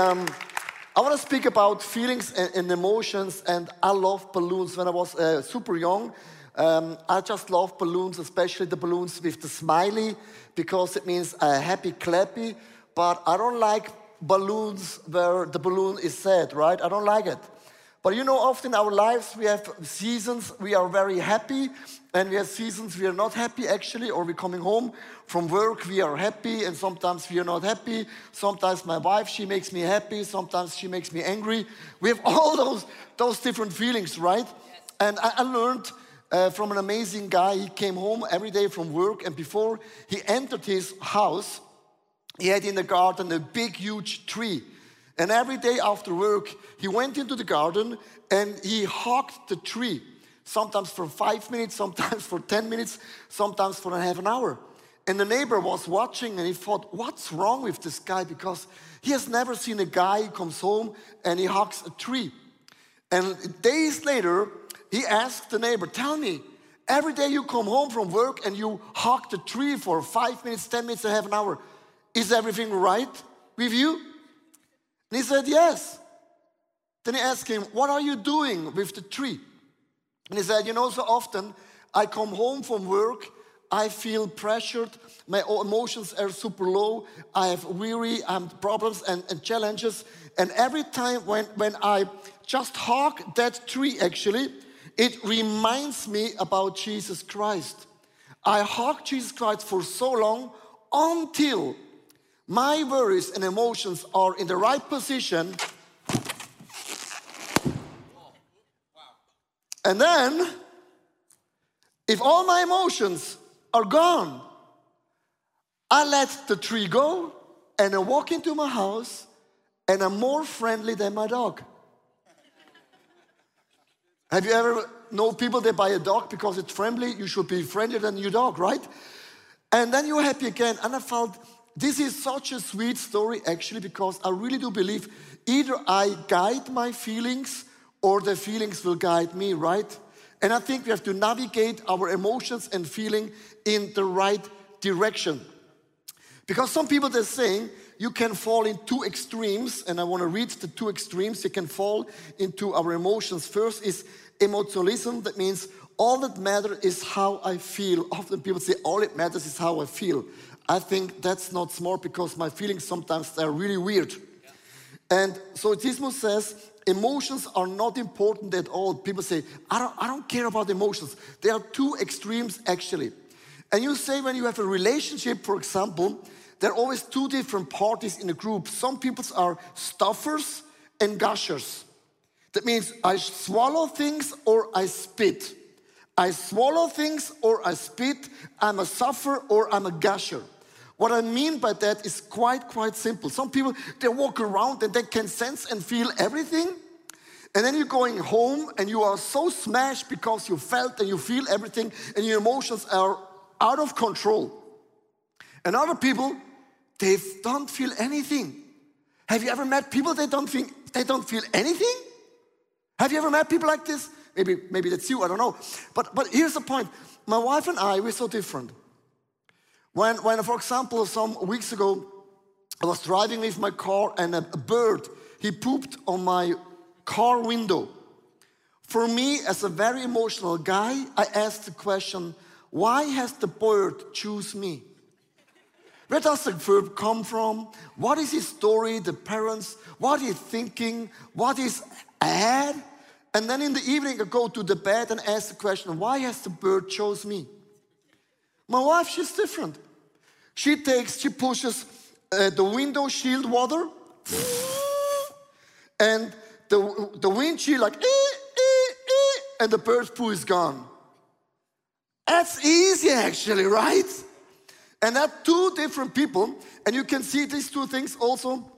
um, I want to speak about feelings and, and, emotions, and I love balloons. When I was uh, super young, um, I just love balloons, especially the balloons with the smiley, because it means a happy clappy. But I don't like balloons where the balloon is sad, right? I don't like it. But you know, often our lives we have seasons we are very happy, and we have seasons we are not happy actually, or we're coming home from work, we are happy, and sometimes we are not happy. Sometimes my wife, she makes me happy, sometimes she makes me angry. We have all those, those different feelings, right? Yes. And I, I learned uh, from an amazing guy. He came home every day from work, and before he entered his house, he had in the garden a big, huge tree. And every day after work, he went into the garden and he hugged the tree, sometimes for five minutes, sometimes for 10 minutes, sometimes for a half an hour. And the neighbor was watching and he thought, what's wrong with this guy? Because he has never seen a guy who comes home and he hugs a tree. And days later, he asked the neighbor, tell me, every day you come home from work and you hug the tree for five minutes, 10 minutes, a half an hour, is everything right with you? And he said, Yes. Then he asked him, What are you doing with the tree? And he said, You know, so often I come home from work, I feel pressured, my emotions are super low, I have weary, have problems and, and challenges. And every time when, when I just hug that tree, actually, it reminds me about Jesus Christ. I hug Jesus Christ for so long until my worries and emotions are in the right position, and then if all my emotions are gone, I let the tree go and I walk into my house and I'm more friendly than my dog. Have you ever know people that buy a dog because it's friendly? You should be friendlier than your dog, right? And then you're happy again. And I felt this is such a sweet story, actually, because I really do believe either I guide my feelings or the feelings will guide me, right? And I think we have to navigate our emotions and feeling in the right direction. Because some people they're saying you can fall in two extremes, and I want to read the two extremes. You can fall into our emotions. First is emotionalism, that means all that matters is how I feel. Often people say all it matters is how I feel. I think that's not smart because my feelings sometimes are really weird. And stoicism says emotions are not important at all. People say, I don't, I don't care about emotions. There are two extremes actually. And you say when you have a relationship, for example, there are always two different parties in a group. Some people are stuffers and gushers. That means I swallow things or I spit. I swallow things or I spit. I'm a sufferer or I'm a gusher. What I mean by that is quite, quite simple. Some people, they walk around and they can sense and feel everything. And then you're going home and you are so smashed because you felt and you feel everything and your emotions are out of control. And other people, they don't feel anything. Have you ever met people that don't think they don't feel anything? Have you ever met people like this? Maybe, maybe that's you, I don't know. But but here's the point. My wife and I, we're so different. When, when, for example, some weeks ago, I was driving with my car and a, bird, he pooped on my car window. For me, as a very emotional guy, I asked the question, why has the bird choose me? Where does the bird come from? What is his story, the parents? What is thinking? What is ahead? And then in the evening, I go to the bed and ask the question, why has the bird chose me? My wife, she's different. She takes, she pushes uh, the window shield water, and the, the windshield like, eh, eh, eh, and the bird's poo is gone. That's easy, actually, right? And that two different people, and you can see these two things also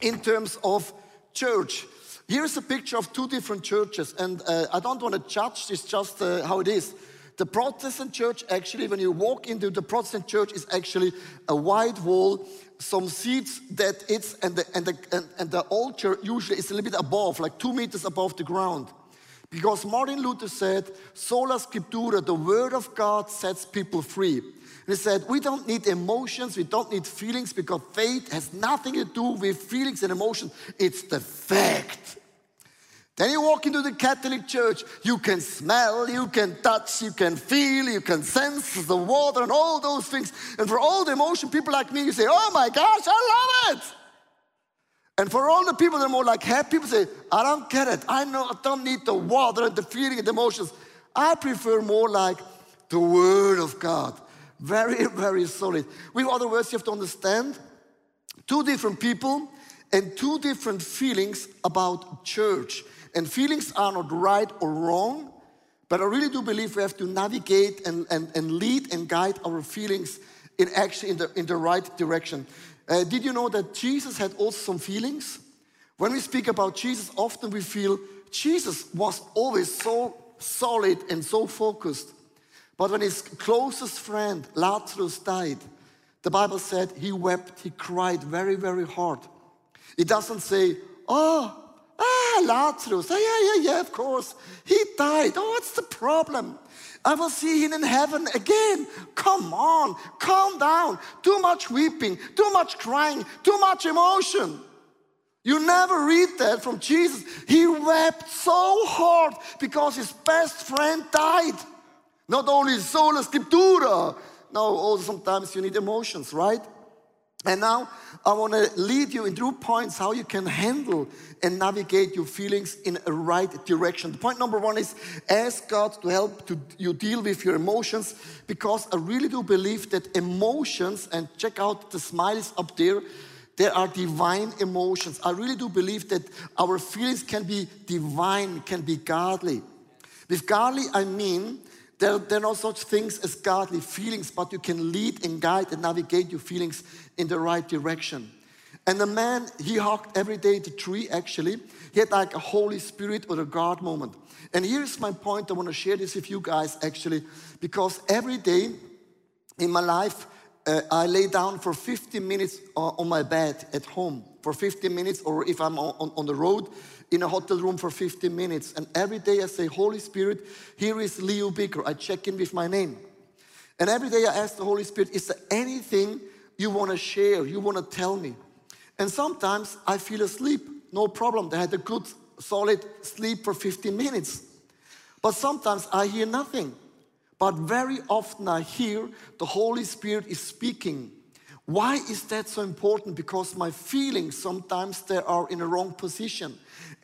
in terms of church. Here's a picture of two different churches, and uh, I don't want to judge, it's just uh, how it is. The Protestant church, actually, when you walk into the Protestant church, is actually a white wall, some seats that it's, and the, and the, and, and the altar usually is a little bit above, like two meters above the ground. Because Martin Luther said, sola scriptura, the word of God sets people free. he said, We don't need emotions, we don't need feelings because faith has nothing to do with feelings and emotions. It's the fact. Then you walk into the Catholic Church, you can smell, you can touch, you can feel, you can sense the water and all those things. And for all the emotion, people like me, you say, Oh my gosh, I love it. And for all the people that are more like happy, people say, I don't get it. I know I don't need the water and the feeling and the emotions. I prefer more like the Word of God. Very, very solid. With other words, you have to understand two different people and two different feelings about church. And feelings are not right or wrong, but I really do believe we have to navigate and, and, and lead and guide our feelings in actually in the, in the right direction. Uh, did you know that Jesus had also some feelings? When we speak about Jesus, often we feel Jesus was always so solid and so focused. But when his closest friend, Lazarus, died, the Bible said he wept, he cried very, very hard. It doesn't say, oh, ah, Lazarus, yeah, yeah, yeah, of course. He died. Oh, what's the problem? I will see him in heaven again. Come on, calm down. Too much weeping, too much crying, too much emotion. You never read that from Jesus. He wept so hard because his best friend died. Not only sola scriptura, no, also sometimes you need emotions, right? And now I want to lead you in two points how you can handle and navigate your feelings in a right direction. The point number one is ask God to help to you deal with your emotions because I really do believe that emotions, and check out the smiles up there, there are divine emotions. I really do believe that our feelings can be divine, can be godly. With godly, I mean there, there, are no such things as godly feelings, but you can lead and guide and navigate your feelings in the right direction. And the man, he hugged every day the tree actually. He had like a Holy Spirit or a God moment. And here's my point. I want to share this with you guys actually, because every day in my life, uh, I lay down for 15 minutes on my bed at home for 15 minutes, or if I'm on, on the road, in a hotel room for 15 minutes. And every day I say, Holy Spirit, here is Leo Bigger. I check in with my name. And every day I ask the Holy Spirit, is there anything you want to share, you want to tell me? And sometimes I feel asleep, no problem. I had a good, solid sleep for 15 minutes. But sometimes I hear nothing. But very often I hear the Holy Spirit is speaking. Why is that so important? Because my feelings sometimes they are in a wrong position.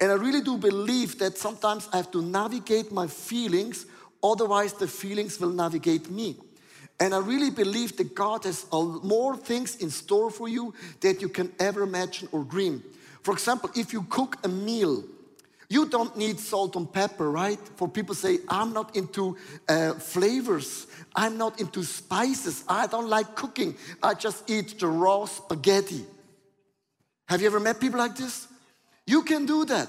And I really do believe that sometimes I have to navigate my feelings, otherwise, the feelings will navigate me. And I really believe that God has more things in store for you that you can ever imagine or dream. For example, if you cook a meal, you don't need salt and pepper, right? For people say, I'm not into uh, flavors. I'm not into spices. I don't like cooking. I just eat the raw spaghetti. Have you ever met people like this? You can do that.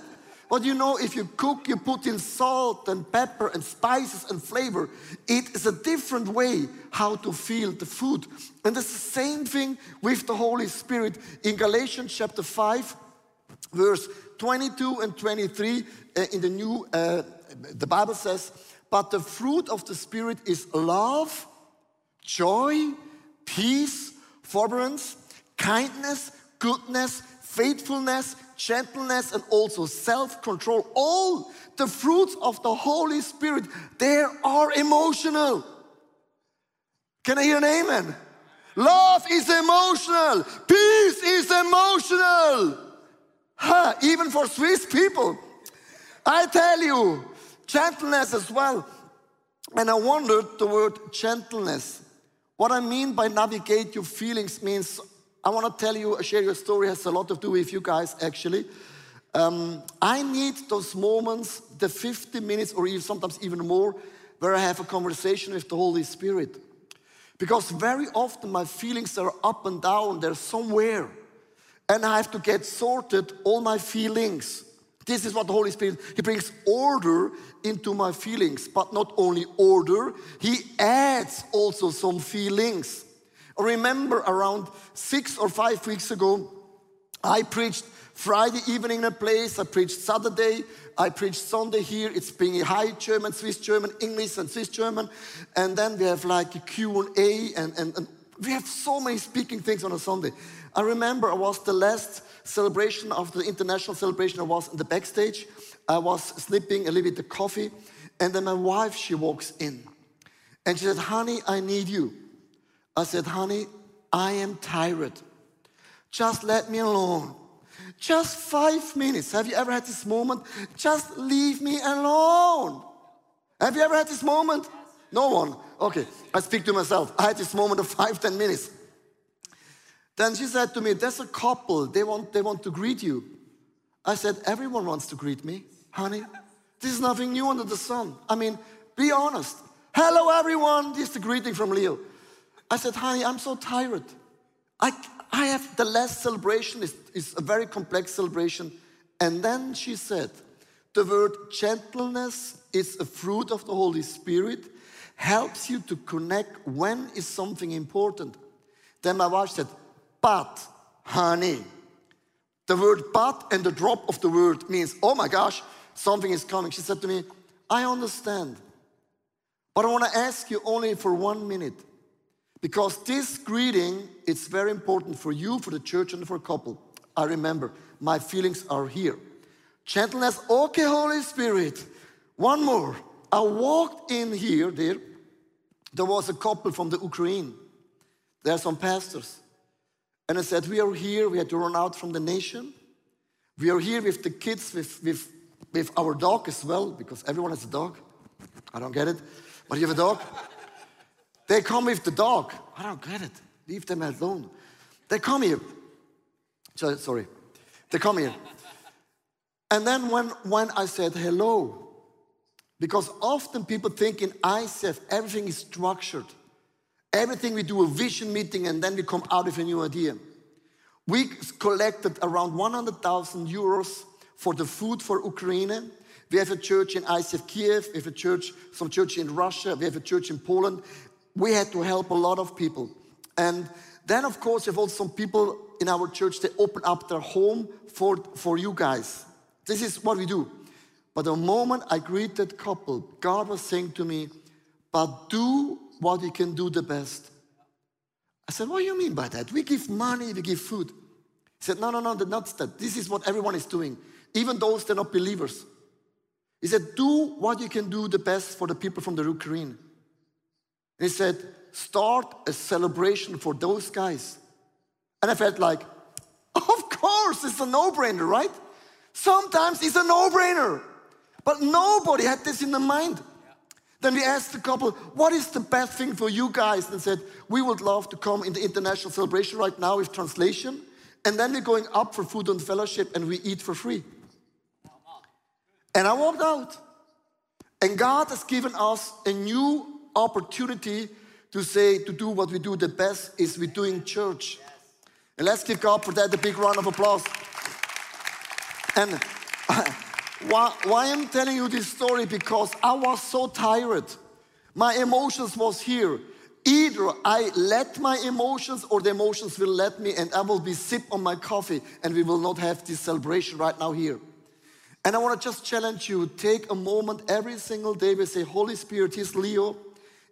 But you know, if you cook, you put in salt and pepper and spices and flavor. It is a different way how to feel the food. And it's the same thing with the Holy Spirit. In Galatians chapter 5, verse 22 and 23, uh, in the new, uh, the Bible says, But the fruit of the Spirit is love, joy, peace, forbearance, kindness, goodness, faithfulness, gentleness, and also self control. All the fruits of the Holy Spirit, they are emotional. Can I hear an amen? Love is emotional, peace is emotional. Huh, even for Swiss people. I tell you, gentleness as well. And I wondered the word gentleness. What I mean by navigate your feelings means I want to tell you, share your story has a lot to do with you guys actually. Um, I need those moments, the 50 minutes or even sometimes even more, where I have a conversation with the Holy Spirit. Because very often my feelings are up and down, they're somewhere. And I have to get sorted all my feelings. This is what the Holy Spirit, He brings order into my feelings, but not only order, He adds also some feelings. Remember, around six or five weeks ago, I preached Friday evening in a place, I preached Saturday, I preached Sunday here. It's being high German, Swiss German, English and Swiss German. And then we have like a Q&A and, and, and we have so many speaking things on a Sunday. I remember I was the last celebration of the international celebration. I was in the backstage. I was slipping a little bit of coffee. And then my wife, she walks in. And she said, honey, I need you. I said, honey, I am tired. Just let me alone. Just five minutes. Have you ever had this moment? Just leave me alone. Have you ever had this moment? No one. Okay, I speak to myself. I had this moment of five, ten minutes. Then she said to me, There's a couple, they want, they want to greet you. I said, Everyone wants to greet me, honey. This is nothing new under the sun. I mean, be honest. Hello, everyone. This is the greeting from Leo. I said, honey, I'm so tired. I, I have the last celebration is, is a very complex celebration. And then she said, the word gentleness is a fruit of the Holy Spirit, helps you to connect when is something important. Then my wife said, but, honey, the word but and the drop of the word means, oh my gosh, something is coming. She said to me, I understand, but I want to ask you only for one minute. Because this greeting, it's very important for you, for the church, and for a couple. I remember, my feelings are here. Gentleness, okay, Holy Spirit. One more. I walked in here, there. There was a couple from the Ukraine. There are some pastors. And I said, We are here, we had to run out from the nation. We are here with the kids, with, with, with our dog as well, because everyone has a dog. I don't get it. But you have a dog? They come with the dog. I don't get it. Leave them alone. They come here. So, sorry. They come here. And then when, when I said hello, because often people think in ICF everything is structured. Everything we do a vision meeting and then we come out with a new idea. We collected around 100,000 euros for the food for Ukraine. We have a church in ICF Kiev, we have a church, some church in Russia, we have a church in Poland. We had to help a lot of people. And then, of course, we have also some people in our church, they open up their home for, for you guys. This is what we do. But the moment I greeted that couple, God was saying to me, but do what you can do the best. I said, What do you mean by that? We give money, we give food. He said, No, no, no, not that. This is what everyone is doing, even those that are not believers. He said, Do what you can do the best for the people from the Ukraine. He said, Start a celebration for those guys. And I felt like, Of course, it's a no brainer, right? Sometimes it's a no brainer. But nobody had this in their mind. Then we asked the couple, what is the best thing for you guys? And said, we would love to come in the international celebration right now with translation. And then we're going up for food and fellowship and we eat for free. And I walked out. And God has given us a new opportunity to say, to do what we do the best is we're doing church. And let's give God for that a big round of applause. And Why, why I'm telling you this story? Because I was so tired. My emotions was here. Either I let my emotions or the emotions will let me and I will be sip on my coffee and we will not have this celebration right now here. And I want to just challenge you, take a moment every single day We say, Holy Spirit, here's Leo.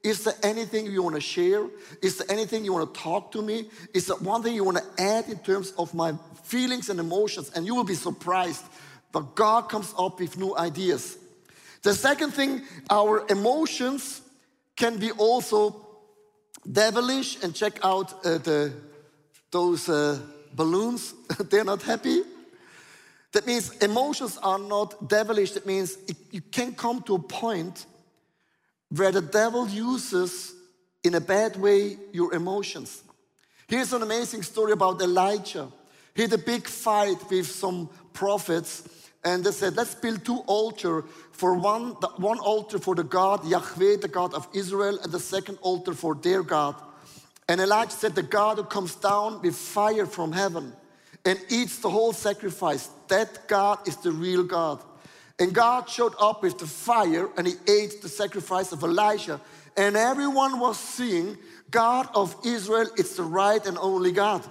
Is there anything you want to share? Is there anything you want to talk to me? Is there one thing you want to add in terms of my feelings and emotions? And you will be surprised but God comes up with new ideas. The second thing, our emotions can be also devilish. And check out uh, the, those uh, balloons, they're not happy. That means emotions are not devilish. That means it, you can come to a point where the devil uses, in a bad way, your emotions. Here's an amazing story about Elijah. He had a big fight with some prophets and they said, let's build two altars for one, one altar for the God, Yahweh, the God of Israel, and the second altar for their God. And Elijah said, the God who comes down with fire from heaven and eats the whole sacrifice, that God is the real God. And God showed up with the fire and he ate the sacrifice of Elijah. And everyone was seeing God of Israel, it's the right and only God.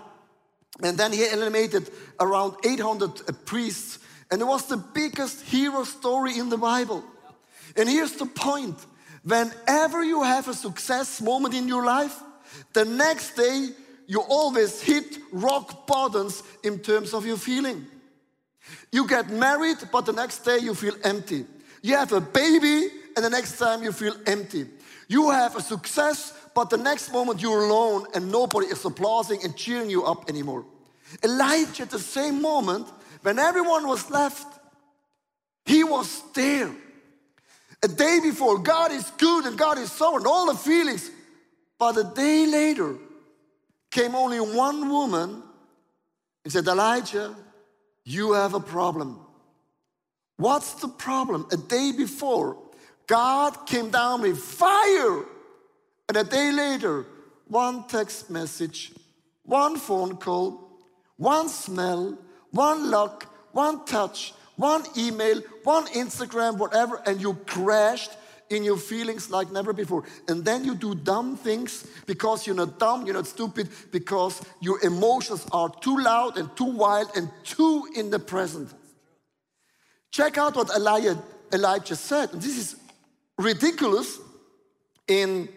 And then he eliminated around 800 uh, priests. And it was the biggest hero story in the Bible. And here's the point whenever you have a success moment in your life, the next day you always hit rock bottoms in terms of your feeling. You get married, but the next day you feel empty. You have a baby, and the next time you feel empty. You have a success, but the next moment you're alone and nobody is applauding and cheering you up anymore. Elijah, at the same moment, when everyone was left, he was there. A day before, God is good and God is sovereign, all the feelings. But a day later, came only one woman and said, Elijah, you have a problem. What's the problem? A day before, God came down with fire. And a day later, one text message, one phone call, one smell, one look, one touch, one email, one Instagram, whatever, and you crashed in your feelings like never before. And then you do dumb things because you're not dumb, you're not stupid, because your emotions are too loud and too wild and too in the present. Check out what Elijah, Elijah said. This is ridiculous. In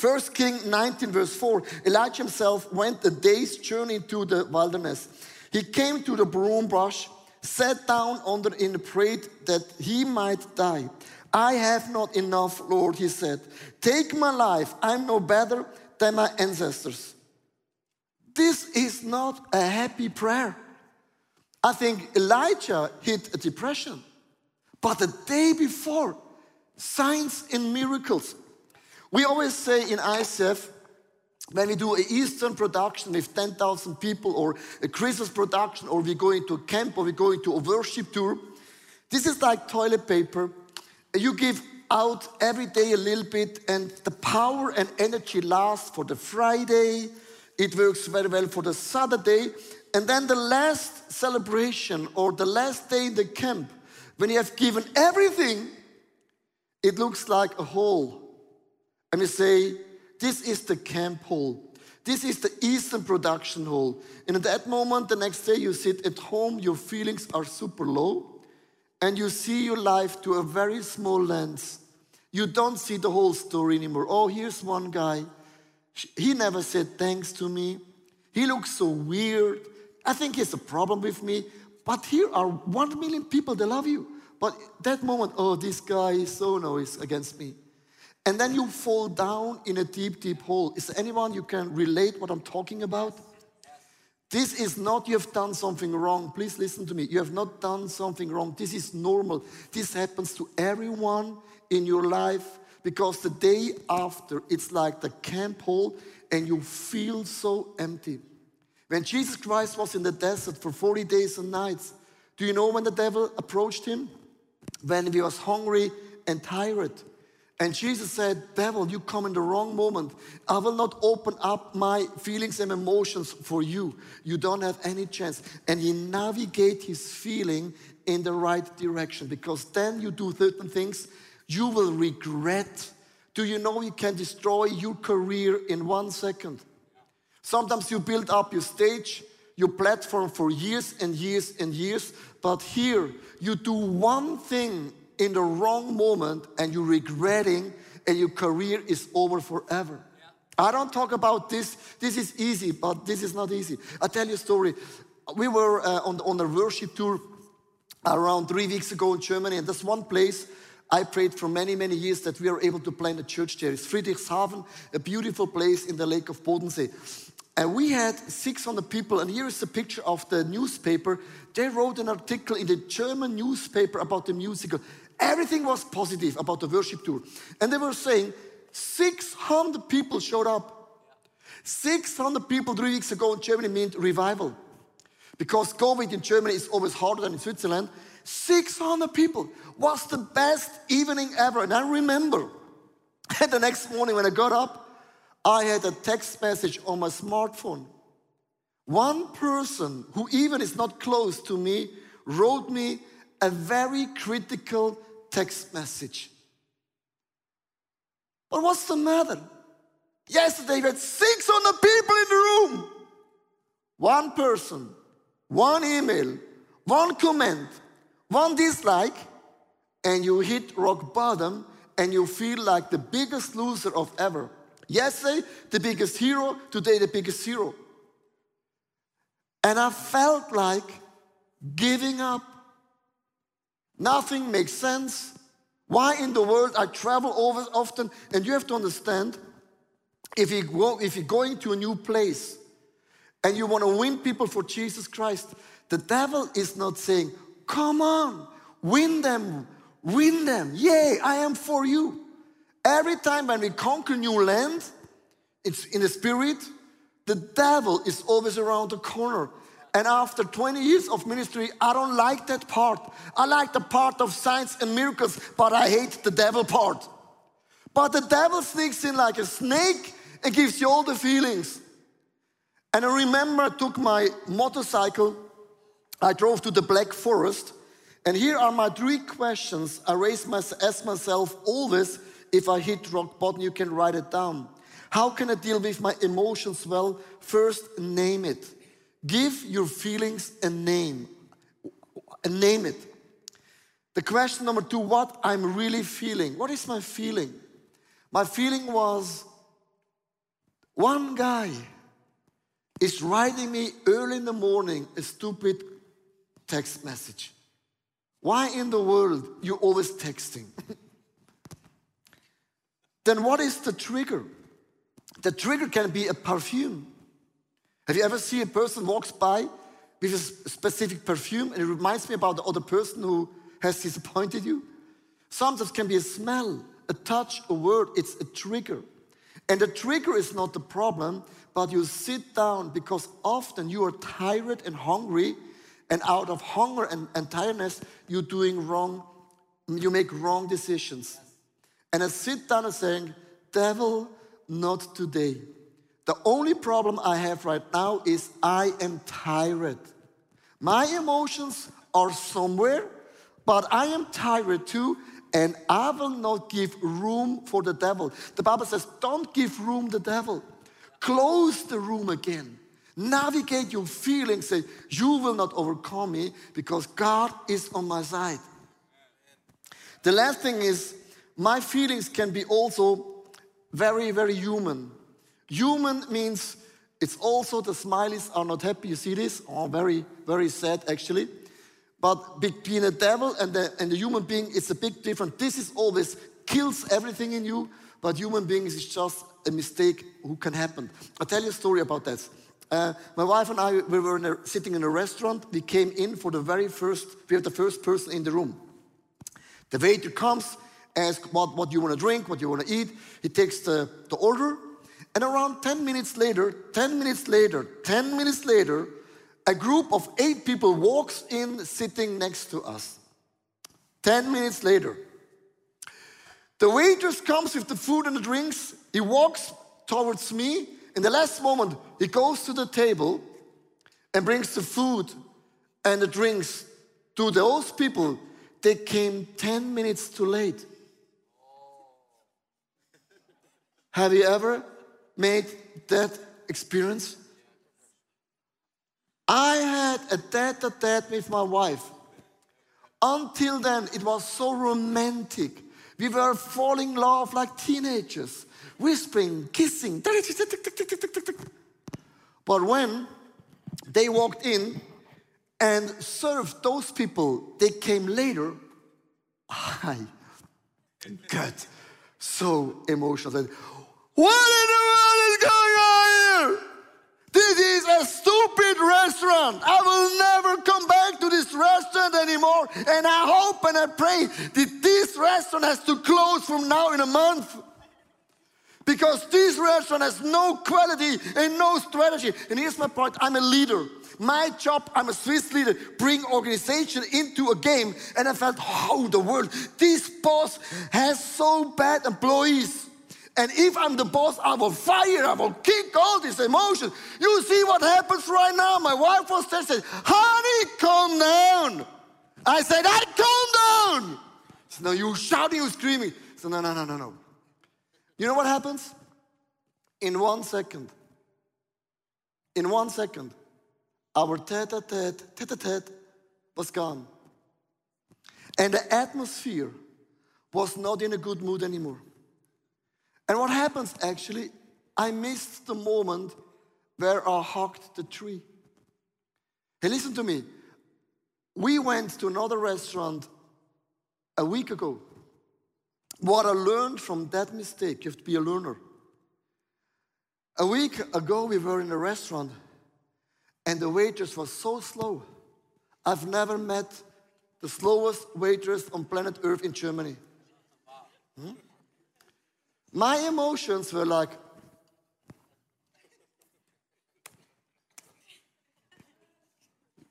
1 King 19, verse 4, Elijah himself went a day's journey into the wilderness. He came to the broom bush, sat down under it, and prayed that he might die. I have not enough, Lord, he said. Take my life. I'm no better than my ancestors. This is not a happy prayer. I think Elijah hit a depression. But the day before, signs and miracles. We always say in ICF, when we do an Eastern production with 10,000 people, or a Christmas production, or we go into a camp, or we go into a worship tour, this is like toilet paper you give out every day a little bit, and the power and energy lasts for the Friday. It works very well for the Saturday. And then the last celebration or the last day in the camp, when you have given everything, it looks like a hole. And you say, This is the camp hole. This is the Eastern production hall. And at that moment, the next day, you sit at home, your feelings are super low and you see your life to a very small lens. You don't see the whole story anymore. Oh, here's one guy. He never said thanks to me. He looks so weird. I think he has a problem with me. But here are one million people that love you. But that moment, oh, this guy is so noise against me. And then you fall down in a deep, deep hole. Is anyone you can relate what I'm talking about? This is not you have done something wrong. Please listen to me. You have not done something wrong. This is normal. This happens to everyone in your life because the day after it's like the camp hole and you feel so empty. When Jesus Christ was in the desert for 40 days and nights, do you know when the devil approached him? When he was hungry and tired. And Jesus said, Devil, you come in the wrong moment. I will not open up my feelings and emotions for you. You don't have any chance. And he navigate his feeling in the right direction because then you do certain things you will regret. Do you know you can destroy your career in one second? Sometimes you build up your stage, your platform for years and years and years, but here you do one thing in the wrong moment and you're regretting and your career is over forever. I don't talk about this. This is easy, but this is not easy. I'll tell you a story. We were uh, on, on a worship tour around three weeks ago in Germany, and there's one place I prayed for many, many years that we are able to plant a church there. It's Friedrichshafen, a beautiful place in the lake of Bodensee. And we had 600 people, and here is a picture of the newspaper. They wrote an article in the German newspaper about the musical. Everything was positive about the worship tour. And they were saying 600 people showed up. 600 people three weeks ago in Germany meant revival. Because COVID in Germany is always harder than in Switzerland. 600 people was the best evening ever. And I remember the next morning when I got up, I had a text message on my smartphone. One person who even is not close to me wrote me a very critical text message. But what's the matter? Yesterday we had 600 people in the room. one person, one email, one comment, one dislike, and you hit rock bottom and you feel like the biggest loser of ever. Yesterday, the biggest hero, today, the biggest zero. And I felt like giving up. Nothing makes sense. Why in the world I travel over often? And you have to understand if you go, if you're going to a new place and you want to win people for Jesus Christ, the devil is not saying, Come on, win them, win them. Yay, I am for you. Every time when we conquer new land, it's in the spirit, the devil is always around the corner. And after 20 years of ministry, I don't like that part. I like the part of signs and miracles, but I hate the devil part. But the devil sneaks in like a snake and gives you all the feelings. And I remember I took my motorcycle, I drove to the Black Forest, and here are my three questions I raise my, ask myself always if I hit rock bottom, you can write it down. How can I deal with my emotions well? First, name it. Give your feelings a name. And name it. The question number two, what I'm really feeling. What is my feeling? My feeling was one guy is writing me early in the morning a stupid text message. Why in the world you always texting? then what is the trigger? The trigger can be a perfume. Have you ever seen a person walks by with a specific perfume and it reminds me about the other person who has disappointed you? Sometimes it can be a smell, a touch, a word, it's a trigger. And the trigger is not the problem, but you sit down because often you are tired and hungry, and out of hunger and, and tiredness, you're doing wrong, you make wrong decisions. And I sit down and saying, Devil, not today. The only problem I have right now is I am tired. My emotions are somewhere, but I am tired too, and I will not give room for the devil. The Bible says, don't give room the devil. Close the room again. Navigate your feelings. Say, you will not overcome me because God is on my side. The last thing is, my feelings can be also very, very human. Human means it's also the smileys are not happy. You see this? Oh, very, very sad actually. But between a devil and the, and the human being, it's a big difference. This is always kills everything in you, but human beings is just a mistake who can happen. I'll tell you a story about that. Uh, my wife and I, we were in a, sitting in a restaurant. We came in for the very first, we are the first person in the room. The waiter comes, ask what, what you want to drink, what you want to eat. He takes the, the order. And around 10 minutes later, 10 minutes later, 10 minutes later, a group of eight people walks in sitting next to us. 10 minutes later, the waitress comes with the food and the drinks. He walks towards me. In the last moment, he goes to the table and brings the food and the drinks to those people. They came 10 minutes too late. Have you ever made that experience? I had a tete a tete with my wife. Until then, it was so romantic. We were falling in love like teenagers, whispering, kissing. But when they walked in and served those people, they came later. I got so emotional. What in the world is going on here? This is a stupid restaurant. I will never come back to this restaurant anymore. And I hope and I pray that this restaurant has to close from now in a month. Because this restaurant has no quality and no strategy. And here's my point I'm a leader. My job, I'm a Swiss leader, bring organization into a game. And I felt, how the world, this boss has so bad employees. And if I'm the boss, I will fire, I will kick all these emotions. You see what happens right now? My wife was there, said, honey, calm down. I said, I calm down. Said, no, you shouting, you screaming. So no, no, no, no, no. You know what happens? In one second, in one second, our tete-a-tete, tete-a-tete was gone. And the atmosphere was not in a good mood anymore. And what happens actually, I missed the moment where I hugged the tree. Hey, listen to me. We went to another restaurant a week ago. What I learned from that mistake, you have to be a learner. A week ago, we were in a restaurant and the waitress was so slow. I've never met the slowest waitress on planet Earth in Germany. Hmm? My emotions were like,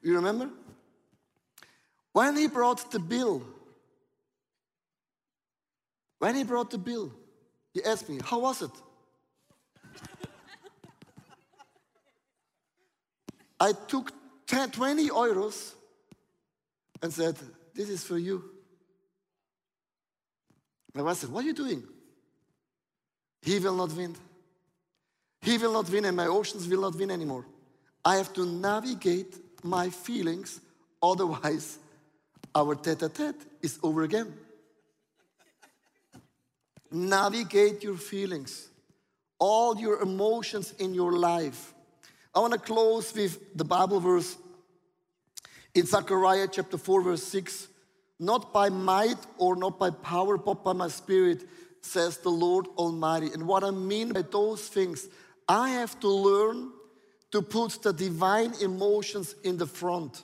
you remember? When he brought the bill, when he brought the bill, he asked me, How was it? I took 10, 20 euros and said, This is for you. And I said, What are you doing? He will not win. He will not win, and my oceans will not win anymore. I have to navigate my feelings, otherwise, our tete a tete is over again. Navigate your feelings, all your emotions in your life. I want to close with the Bible verse in Zechariah chapter 4, verse 6. Not by might or not by power, but by my spirit, says the Lord Almighty. And what I mean by those things, I have to learn to put the divine emotions in the front.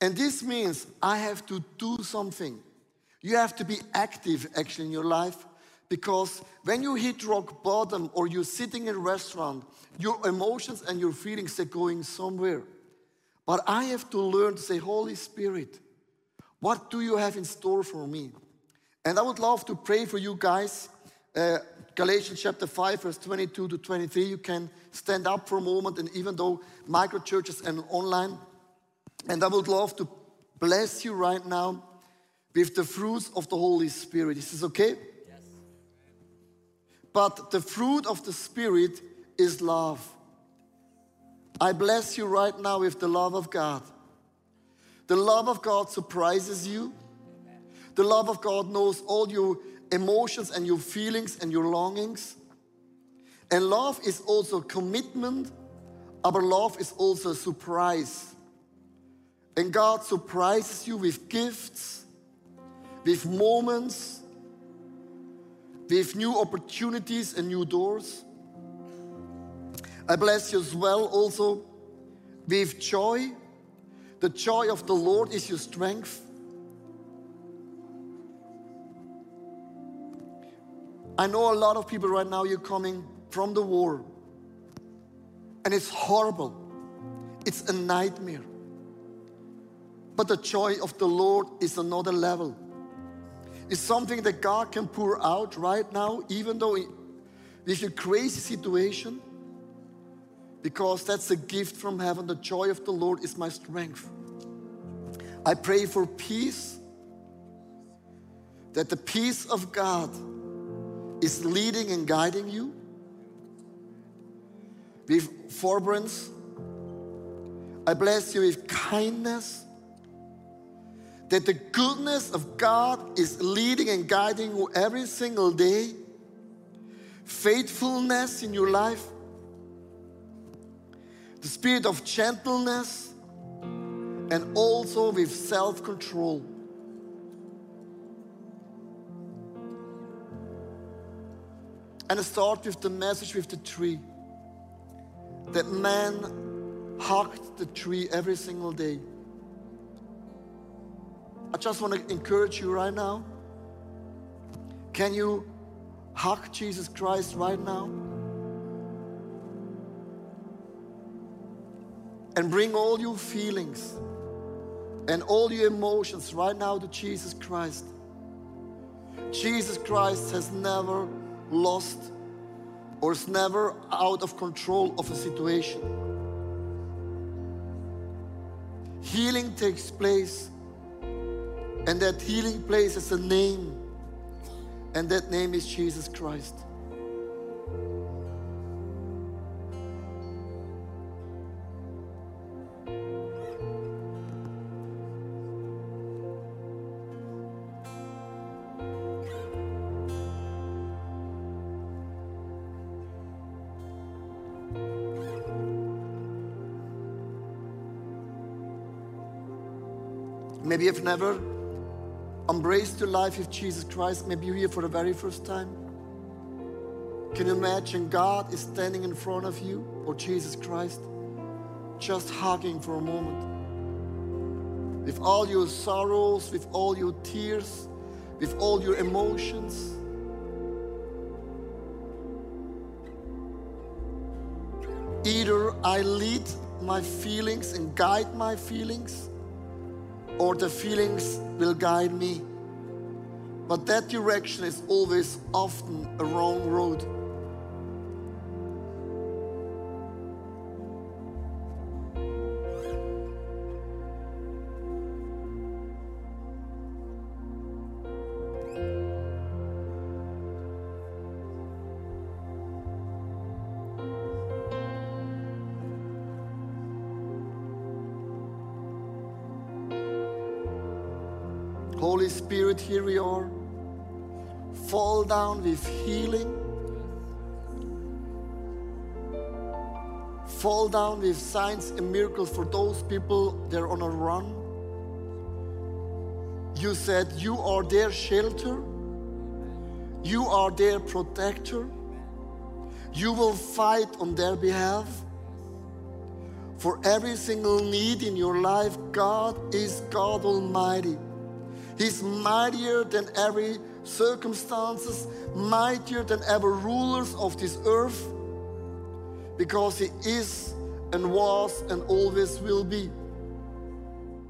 And this means I have to do something. You have to be active actually in your life. Because when you hit rock bottom or you're sitting in a restaurant, your emotions and your feelings are going somewhere. But I have to learn to say, Holy Spirit, what do you have in store for me? And I would love to pray for you guys. Uh, Galatians chapter 5, verse 22 to 23. You can stand up for a moment, and even though micro churches and online, and I would love to bless you right now with the fruits of the Holy Spirit. Is this okay? Yes. But the fruit of the Spirit is love. I bless you right now with the love of God. The love of God surprises you. The love of God knows all your emotions and your feelings and your longings. And love is also commitment, but love is also a surprise. And God surprises you with gifts, with moments, with new opportunities and new doors. I bless you as well also with joy. The joy of the Lord is your strength. I know a lot of people right now, you're coming from the war, and it's horrible. It's a nightmare. But the joy of the Lord is another level It's something that God can pour out right now, even though with a crazy situation, because that's a gift from heaven. The joy of the Lord is my strength. I pray for peace, that the peace of God is leading and guiding you with forbearance. I bless you with kindness that the goodness of God is leading and guiding you every single day, faithfulness in your life, the spirit of gentleness, and also with self control. And I start with the message with the tree that man hugged the tree every single day. I just want to encourage you right now. Can you hug Jesus Christ right now? And bring all your feelings and all your emotions right now to Jesus Christ. Jesus Christ has never lost or is never out of control of a situation. Healing takes place and that healing place has a name, and that name is Jesus Christ. Never embraced your life with Jesus Christ. Maybe you're here for the very first time. Can you imagine God is standing in front of you or Jesus Christ just hugging for a moment? With all your sorrows, with all your tears, with all your emotions. Either I lead my feelings and guide my feelings, or the feelings will guide me. But that direction is always often a wrong road. Signs and miracles for those people they're on a run. You said you are their shelter. You are their protector. You will fight on their behalf. For every single need in your life, God is God Almighty. He's mightier than every circumstances, mightier than ever rulers of this earth, because He is and was and always will be.